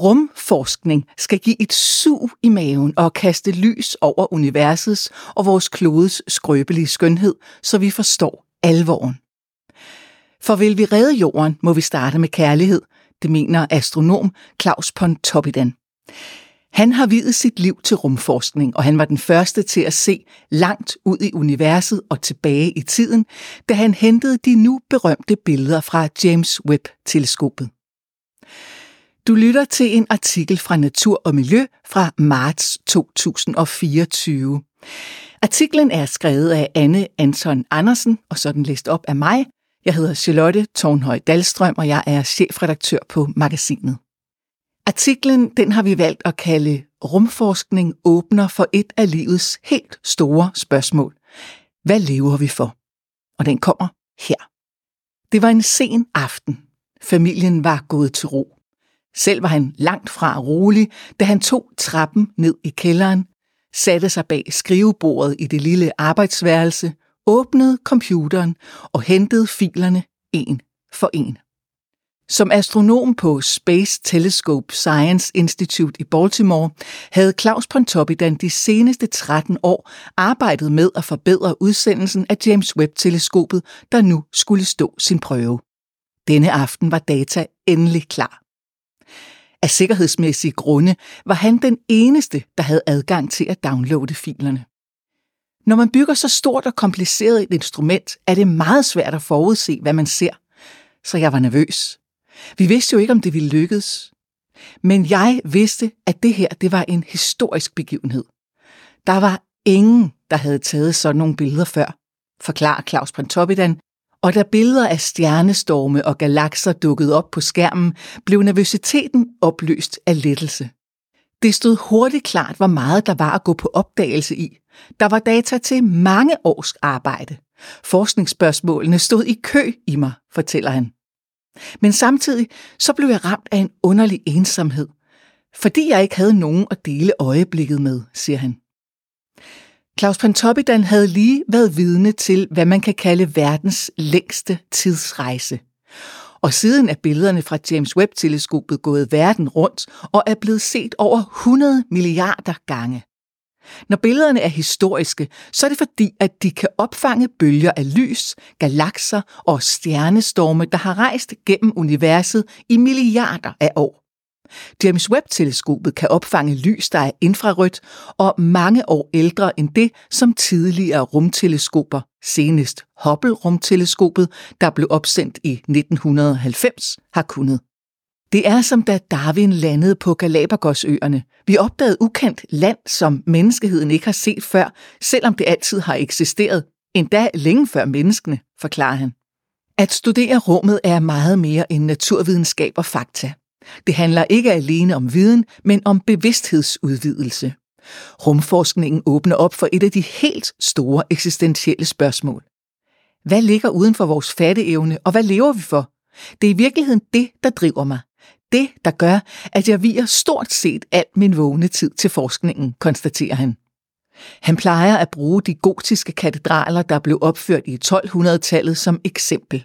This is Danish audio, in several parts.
Rumforskning skal give et sug i maven og kaste lys over universets og vores klodes skrøbelige skønhed, så vi forstår alvoren. For vil vi redde jorden, må vi starte med kærlighed, det mener astronom Claus Pontoppidan. Han har videt sit liv til rumforskning, og han var den første til at se langt ud i universet og tilbage i tiden, da han hentede de nu berømte billeder fra James Webb-teleskopet. Du lytter til en artikel fra Natur og Miljø fra marts 2024. Artiklen er skrevet af Anne Anton Andersen, og sådan læst op af mig. Jeg hedder Charlotte Tornhøj Dalstrøm, og jeg er chefredaktør på magasinet. Artiklen den har vi valgt at kalde Rumforskning åbner for et af livets helt store spørgsmål. Hvad lever vi for? Og den kommer her. Det var en sen aften. Familien var gået til ro. Selv var han langt fra rolig, da han tog trappen ned i kælderen, satte sig bag skrivebordet i det lille arbejdsværelse, åbnede computeren og hentede filerne en for en. Som astronom på Space Telescope Science Institute i Baltimore havde Claus Pontoppidan de seneste 13 år arbejdet med at forbedre udsendelsen af James Webb-teleskopet, der nu skulle stå sin prøve. Denne aften var data endelig klar. Af sikkerhedsmæssige grunde var han den eneste, der havde adgang til at downloade filerne. Når man bygger så stort og kompliceret et instrument, er det meget svært at forudse, hvad man ser. Så jeg var nervøs. Vi vidste jo ikke, om det ville lykkes. Men jeg vidste, at det her det var en historisk begivenhed. Der var ingen, der havde taget sådan nogle billeder før, forklarer Claus Pontoppidan, og da billeder af stjernestorme og galakser dukkede op på skærmen, blev nervøsiteten opløst af lettelse. Det stod hurtigt klart, hvor meget der var at gå på opdagelse i. Der var data til mange års arbejde. Forskningsspørgsmålene stod i kø i mig, fortæller han. Men samtidig så blev jeg ramt af en underlig ensomhed, fordi jeg ikke havde nogen at dele øjeblikket med, siger han. Claus Pontoppidan havde lige været vidne til, hvad man kan kalde verdens længste tidsrejse. Og siden er billederne fra James Webb-teleskopet gået verden rundt og er blevet set over 100 milliarder gange. Når billederne er historiske, så er det fordi, at de kan opfange bølger af lys, galakser og stjernestorme, der har rejst gennem universet i milliarder af år. James Webb-teleskopet kan opfange lys, der er infrarødt og mange år ældre end det, som tidligere rumteleskoper, senest Hubble-rumteleskopet, der blev opsendt i 1990, har kunnet. Det er som da Darwin landede på Galapagosøerne. Vi opdagede ukendt land, som menneskeheden ikke har set før, selvom det altid har eksisteret, endda længe før menneskene, forklarer han. At studere rummet er meget mere end naturvidenskab og fakta. Det handler ikke alene om viden, men om bevidsthedsudvidelse. Rumforskningen åbner op for et af de helt store eksistentielle spørgsmål. Hvad ligger uden for vores fatteevne, og hvad lever vi for? Det er i virkeligheden det, der driver mig. Det, der gør, at jeg viger stort set alt min vågne tid til forskningen, konstaterer han. Han plejer at bruge de gotiske katedraler, der blev opført i 1200-tallet som eksempel.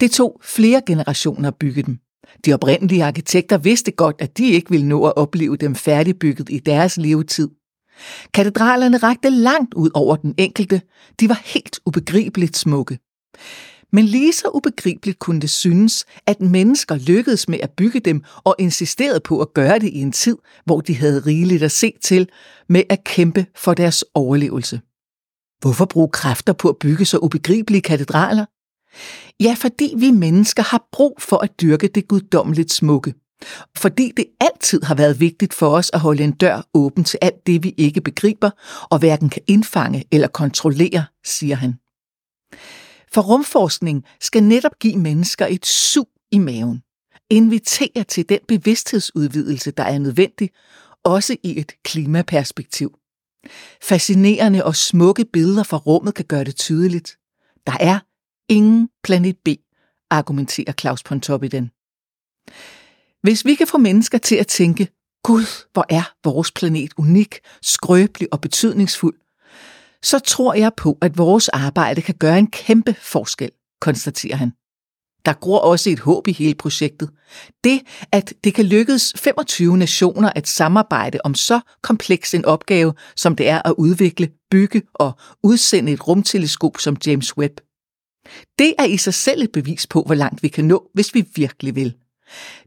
Det tog flere generationer at bygge dem. De oprindelige arkitekter vidste godt, at de ikke ville nå at opleve dem færdigbygget i deres levetid. Katedralerne rakte langt ud over den enkelte. De var helt ubegribeligt smukke. Men lige så ubegribeligt kunne det synes, at mennesker lykkedes med at bygge dem og insisterede på at gøre det i en tid, hvor de havde rigeligt at se til med at kæmpe for deres overlevelse. Hvorfor bruge kræfter på at bygge så ubegribelige katedraler? Ja, fordi vi mennesker har brug for at dyrke det guddommeligt smukke. Fordi det altid har været vigtigt for os at holde en dør åben til alt det, vi ikke begriber, og hverken kan indfange eller kontrollere, siger han. For rumforskning skal netop give mennesker et sug i maven. Invitere til den bevidsthedsudvidelse, der er nødvendig, også i et klimaperspektiv. Fascinerende og smukke billeder fra rummet kan gøre det tydeligt. Der er ingen planet B, argumenterer Claus Pontoppidan. Hvis vi kan få mennesker til at tænke, Gud, hvor er vores planet unik, skrøbelig og betydningsfuld, så tror jeg på, at vores arbejde kan gøre en kæmpe forskel, konstaterer han. Der gror også et håb i hele projektet. Det, at det kan lykkes 25 nationer at samarbejde om så kompleks en opgave, som det er at udvikle, bygge og udsende et rumteleskop som James Webb. Det er i sig selv et bevis på, hvor langt vi kan nå, hvis vi virkelig vil.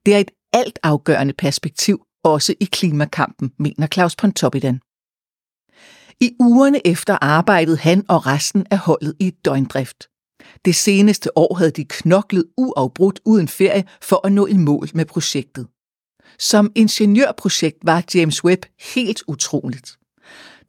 Det er et altafgørende perspektiv, også i klimakampen, mener Claus Pontoppidan. I ugerne efter arbejdede han og resten af holdet i døgndrift. Det seneste år havde de knoklet uafbrudt uden ferie for at nå i mål med projektet. Som ingeniørprojekt var James Webb helt utroligt.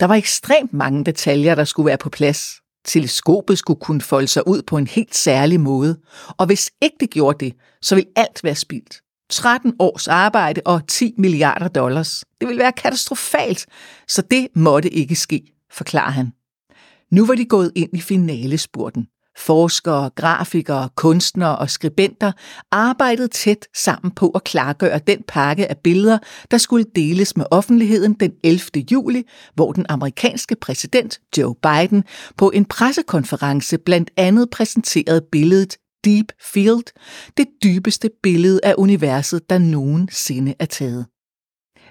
Der var ekstremt mange detaljer, der skulle være på plads. Teleskopet skulle kunne folde sig ud på en helt særlig måde, og hvis ikke det gjorde det, så ville alt være spildt. 13 års arbejde og 10 milliarder dollars. Det ville være katastrofalt, så det måtte ikke ske, forklarer han. Nu var de gået ind i finalespurten. Forskere, grafikere, kunstnere og skribenter arbejdede tæt sammen på at klargøre den pakke af billeder, der skulle deles med offentligheden den 11. juli, hvor den amerikanske præsident Joe Biden på en pressekonference blandt andet præsenterede billedet Deep Field, det dybeste billede af universet, der nogensinde er taget.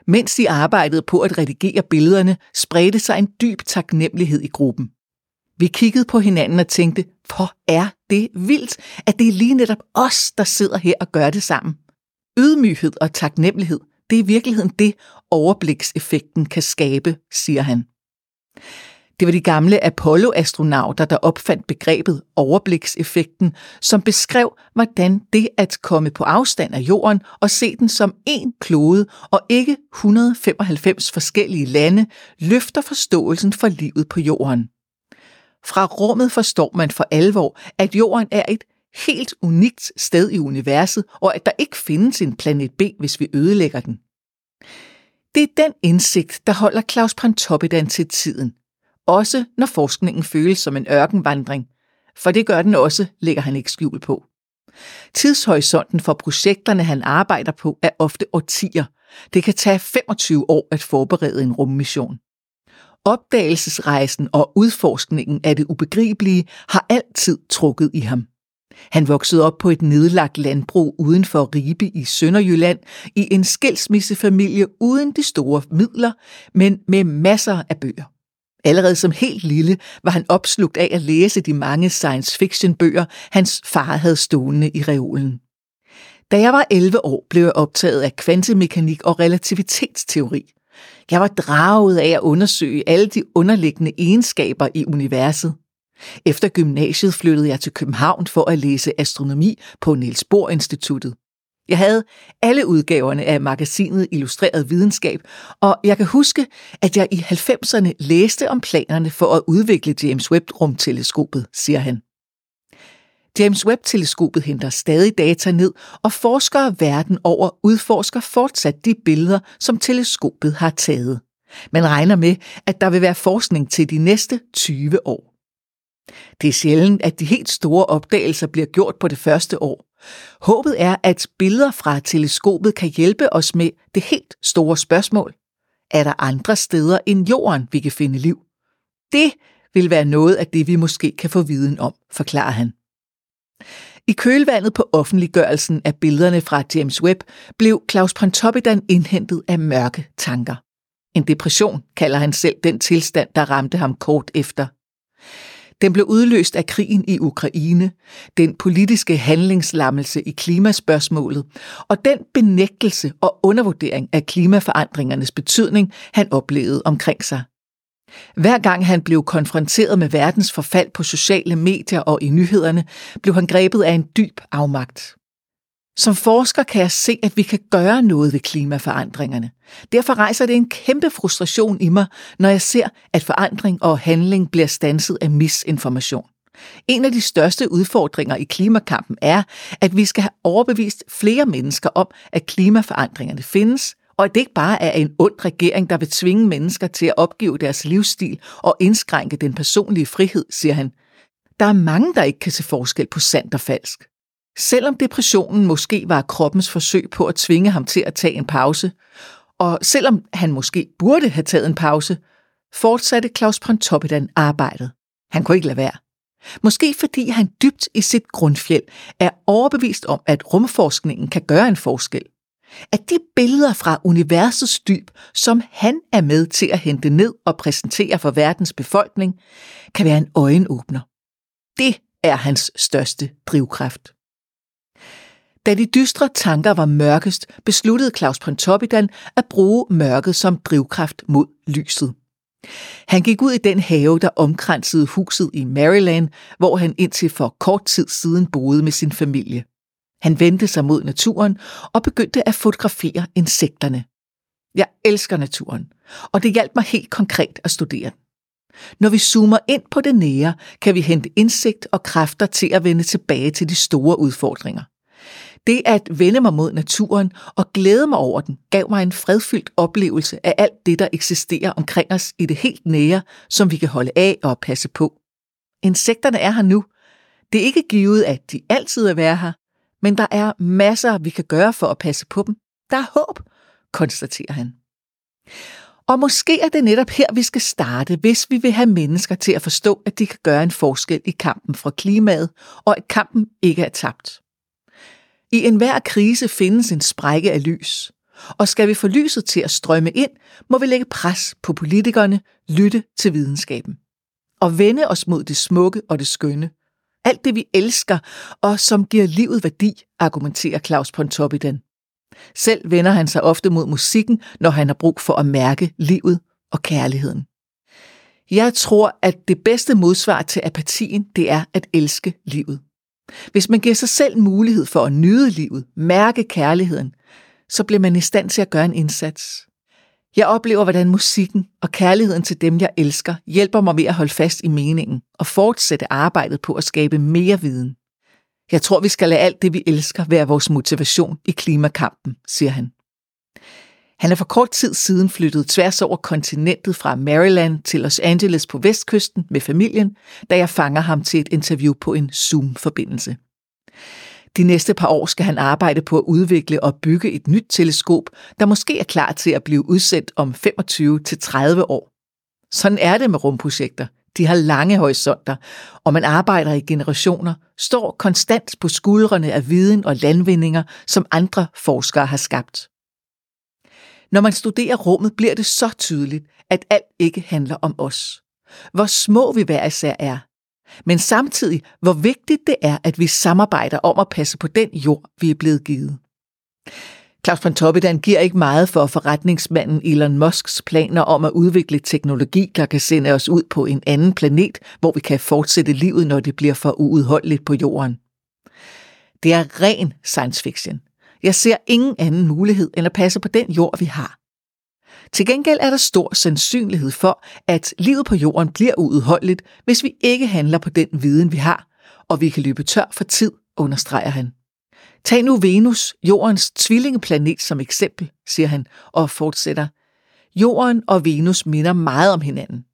Mens de arbejdede på at redigere billederne, spredte sig en dyb taknemmelighed i gruppen. Vi kiggede på hinanden og tænkte, hvor er det vildt, at det er lige netop os, der sidder her og gør det sammen. Ydmyghed og taknemmelighed, det er i virkeligheden det, overblikseffekten kan skabe, siger han. Det var de gamle Apollo-astronauter, der opfandt begrebet overblikseffekten, som beskrev, hvordan det at komme på afstand af jorden og se den som én klode og ikke 195 forskellige lande, løfter forståelsen for livet på jorden. Fra rummet forstår man for alvor, at jorden er et helt unikt sted i universet, og at der ikke findes en planet B, hvis vi ødelægger den. Det er den indsigt, der holder Claus Pantoppidan til tiden. Også når forskningen føles som en ørkenvandring. For det gør den også, lægger han ikke skjul på. Tidshorisonten for projekterne, han arbejder på, er ofte årtier. Det kan tage 25 år at forberede en rummission. Opdagelsesrejsen og udforskningen af det ubegribelige har altid trukket i ham. Han voksede op på et nedlagt landbrug uden for Ribe i Sønderjylland i en skilsmissefamilie uden de store midler, men med masser af bøger. Allerede som helt lille var han opslugt af at læse de mange science fiction bøger, hans far havde stående i reolen. Da jeg var 11 år, blev jeg optaget af kvantemekanik og relativitetsteori. Jeg var draget af at undersøge alle de underliggende egenskaber i universet. Efter gymnasiet flyttede jeg til København for at læse astronomi på Niels Bohr Instituttet. Jeg havde alle udgaverne af magasinet Illustreret Videnskab, og jeg kan huske, at jeg i 90'erne læste om planerne for at udvikle James Webb-rumteleskopet, siger han. James Webb-teleskopet henter stadig data ned, og forskere verden over udforsker fortsat de billeder, som teleskopet har taget. Man regner med, at der vil være forskning til de næste 20 år. Det er sjældent, at de helt store opdagelser bliver gjort på det første år. Håbet er, at billeder fra teleskopet kan hjælpe os med det helt store spørgsmål. Er der andre steder end jorden, vi kan finde liv? Det vil være noget af det, vi måske kan få viden om, forklarer han. I kølvandet på offentliggørelsen af billederne fra James Webb blev Claus Pontoppidan indhentet af mørke tanker. En depression kalder han selv den tilstand, der ramte ham kort efter. Den blev udløst af krigen i Ukraine, den politiske handlingslammelse i klimaspørgsmålet og den benægtelse og undervurdering af klimaforandringernes betydning, han oplevede omkring sig. Hver gang han blev konfronteret med verdens forfald på sociale medier og i nyhederne, blev han grebet af en dyb afmagt. Som forsker kan jeg se, at vi kan gøre noget ved klimaforandringerne. Derfor rejser det en kæmpe frustration i mig, når jeg ser, at forandring og handling bliver stanset af misinformation. En af de største udfordringer i klimakampen er, at vi skal have overbevist flere mennesker om, at klimaforandringerne findes, og at det ikke bare er en ond regering, der vil tvinge mennesker til at opgive deres livsstil og indskrænke den personlige frihed, siger han. Der er mange, der ikke kan se forskel på sandt og falsk. Selvom depressionen måske var kroppens forsøg på at tvinge ham til at tage en pause, og selvom han måske burde have taget en pause, fortsatte Claus Pontoppidan arbejdet. Han kunne ikke lade være. Måske fordi han dybt i sit grundfjeld er overbevist om, at rumforskningen kan gøre en forskel. At de billeder fra universets dyb, som han er med til at hente ned og præsentere for verdens befolkning, kan være en øjenåbner. Det er hans største drivkraft. Da de dystre tanker var mørkest, besluttede Claus Pontoppidan at bruge mørket som drivkraft mod lyset. Han gik ud i den have, der omkransede huset i Maryland, hvor han indtil for kort tid siden boede med sin familie. Han vendte sig mod naturen og begyndte at fotografere insekterne. Jeg elsker naturen, og det hjalp mig helt konkret at studere Når vi zoomer ind på det nære, kan vi hente indsigt og kræfter til at vende tilbage til de store udfordringer. Det at vende mig mod naturen og glæde mig over den, gav mig en fredfyldt oplevelse af alt det, der eksisterer omkring os i det helt nære, som vi kan holde af og passe på. Insekterne er her nu. Det er ikke givet, at de altid er være her, men der er masser, vi kan gøre for at passe på dem. Der er håb, konstaterer han. Og måske er det netop her, vi skal starte, hvis vi vil have mennesker til at forstå, at de kan gøre en forskel i kampen for klimaet, og at kampen ikke er tabt. I enhver krise findes en sprække af lys. Og skal vi få lyset til at strømme ind, må vi lægge pres på politikerne, lytte til videnskaben. Og vende os mod det smukke og det skønne. Alt det vi elsker, og som giver livet værdi, argumenterer Claus Pontoppidan. Selv vender han sig ofte mod musikken, når han har brug for at mærke livet og kærligheden. Jeg tror, at det bedste modsvar til apatien, det er at elske livet. Hvis man giver sig selv mulighed for at nyde livet, mærke kærligheden, så bliver man i stand til at gøre en indsats. Jeg oplever, hvordan musikken og kærligheden til dem, jeg elsker, hjælper mig med at holde fast i meningen og fortsætte arbejdet på at skabe mere viden. Jeg tror, vi skal lade alt det, vi elsker, være vores motivation i klimakampen, siger han. Han er for kort tid siden flyttet tværs over kontinentet fra Maryland til Los Angeles på vestkysten med familien, da jeg fanger ham til et interview på en Zoom-forbindelse. De næste par år skal han arbejde på at udvikle og bygge et nyt teleskop, der måske er klar til at blive udsendt om 25-30 år. Sådan er det med rumprojekter. De har lange horisonter, og man arbejder i generationer, står konstant på skuldrene af viden og landvindinger, som andre forskere har skabt. Når man studerer rummet, bliver det så tydeligt, at alt ikke handler om os. Hvor små vi hver især er. Men samtidig, hvor vigtigt det er, at vi samarbejder om at passe på den jord, vi er blevet givet. Claus Pontoppidan giver ikke meget for forretningsmanden Elon Musks planer om at udvikle teknologi, der kan sende os ud på en anden planet, hvor vi kan fortsætte livet, når det bliver for uudholdeligt på jorden. Det er ren science fiction. Jeg ser ingen anden mulighed end at passe på den jord, vi har. Til gengæld er der stor sandsynlighed for, at livet på jorden bliver uudholdeligt, hvis vi ikke handler på den viden, vi har, og vi kan løbe tør for tid, understreger han. Tag nu Venus, jordens tvillingeplanet, som eksempel, siger han, og fortsætter. Jorden og Venus minder meget om hinanden.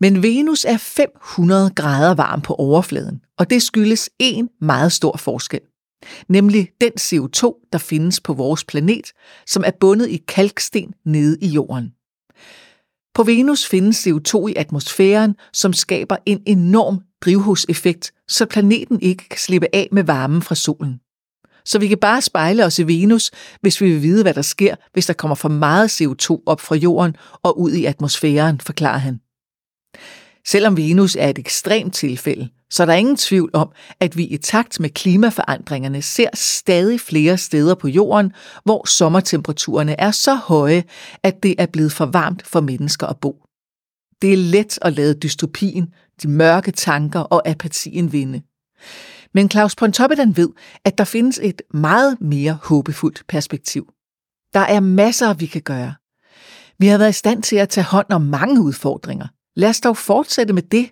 Men Venus er 500 grader varm på overfladen, og det skyldes en meget stor forskel nemlig den CO2, der findes på vores planet, som er bundet i kalksten nede i jorden. På Venus findes CO2 i atmosfæren, som skaber en enorm drivhuseffekt, så planeten ikke kan slippe af med varmen fra solen. Så vi kan bare spejle os i Venus, hvis vi vil vide, hvad der sker, hvis der kommer for meget CO2 op fra jorden og ud i atmosfæren, forklarer han. Selvom Venus er et ekstremt tilfælde, så er der ingen tvivl om, at vi i takt med klimaforandringerne ser stadig flere steder på jorden, hvor sommertemperaturerne er så høje, at det er blevet for varmt for mennesker at bo. Det er let at lade dystopien, de mørke tanker og apatien vinde. Men Claus Pontoppidan ved, at der findes et meget mere håbefuldt perspektiv. Der er masser, vi kan gøre. Vi har været i stand til at tage hånd om mange udfordringer. Lad os dog fortsætte med det.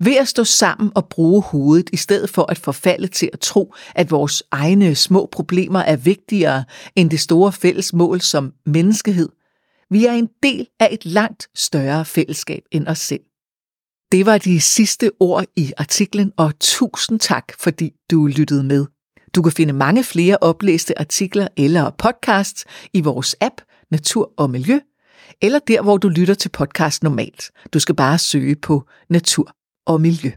Ved at stå sammen og bruge hovedet, i stedet for at forfalde til at tro, at vores egne små problemer er vigtigere end det store fælles mål som menneskehed. Vi er en del af et langt større fællesskab end os selv. Det var de sidste ord i artiklen, og tusind tak, fordi du lyttede med. Du kan finde mange flere oplæste artikler eller podcasts i vores app Natur og Miljø, eller der, hvor du lytter til podcast normalt. Du skal bare søge på natur og miljø.